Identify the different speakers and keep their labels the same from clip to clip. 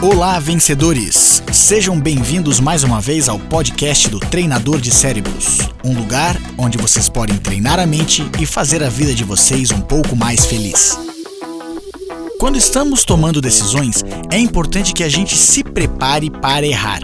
Speaker 1: Olá, vencedores! Sejam bem-vindos mais uma vez ao podcast do Treinador de Cérebros, um lugar onde vocês podem treinar a mente e fazer a vida de vocês um pouco mais feliz. Quando estamos tomando decisões, é importante que a gente se prepare para errar.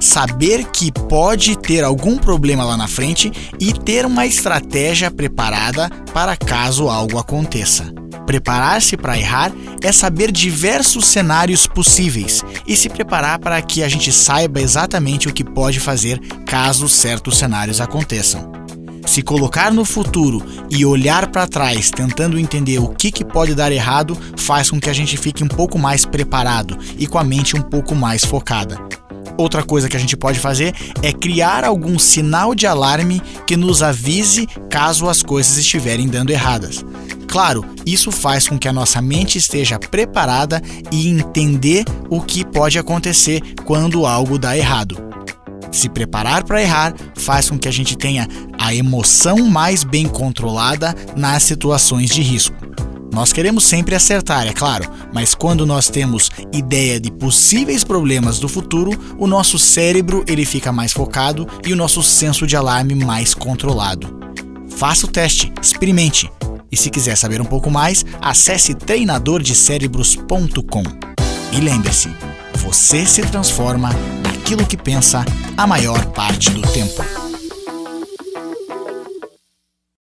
Speaker 1: Saber que pode ter algum problema lá na frente e ter uma estratégia preparada para caso algo aconteça. Preparar-se para errar é saber diversos cenários possíveis e se preparar para que a gente saiba exatamente o que pode fazer caso certos cenários aconteçam. Se colocar no futuro e olhar para trás tentando entender o que, que pode dar errado faz com que a gente fique um pouco mais preparado e com a mente um pouco mais focada. Outra coisa que a gente pode fazer é criar algum sinal de alarme que nos avise caso as coisas estiverem dando erradas. Claro, isso faz com que a nossa mente esteja preparada e entender o que pode acontecer quando algo dá errado. Se preparar para errar faz com que a gente tenha a emoção mais bem controlada nas situações de risco. Nós queremos sempre acertar, é claro, mas quando nós temos ideia de possíveis problemas do futuro, o nosso cérebro ele fica mais focado e o nosso senso de alarme mais controlado. Faça o teste, experimente. E se quiser saber um pouco mais, acesse treinadordecerebros.com. E lembre-se, você se transforma naquilo que pensa a maior parte do tempo.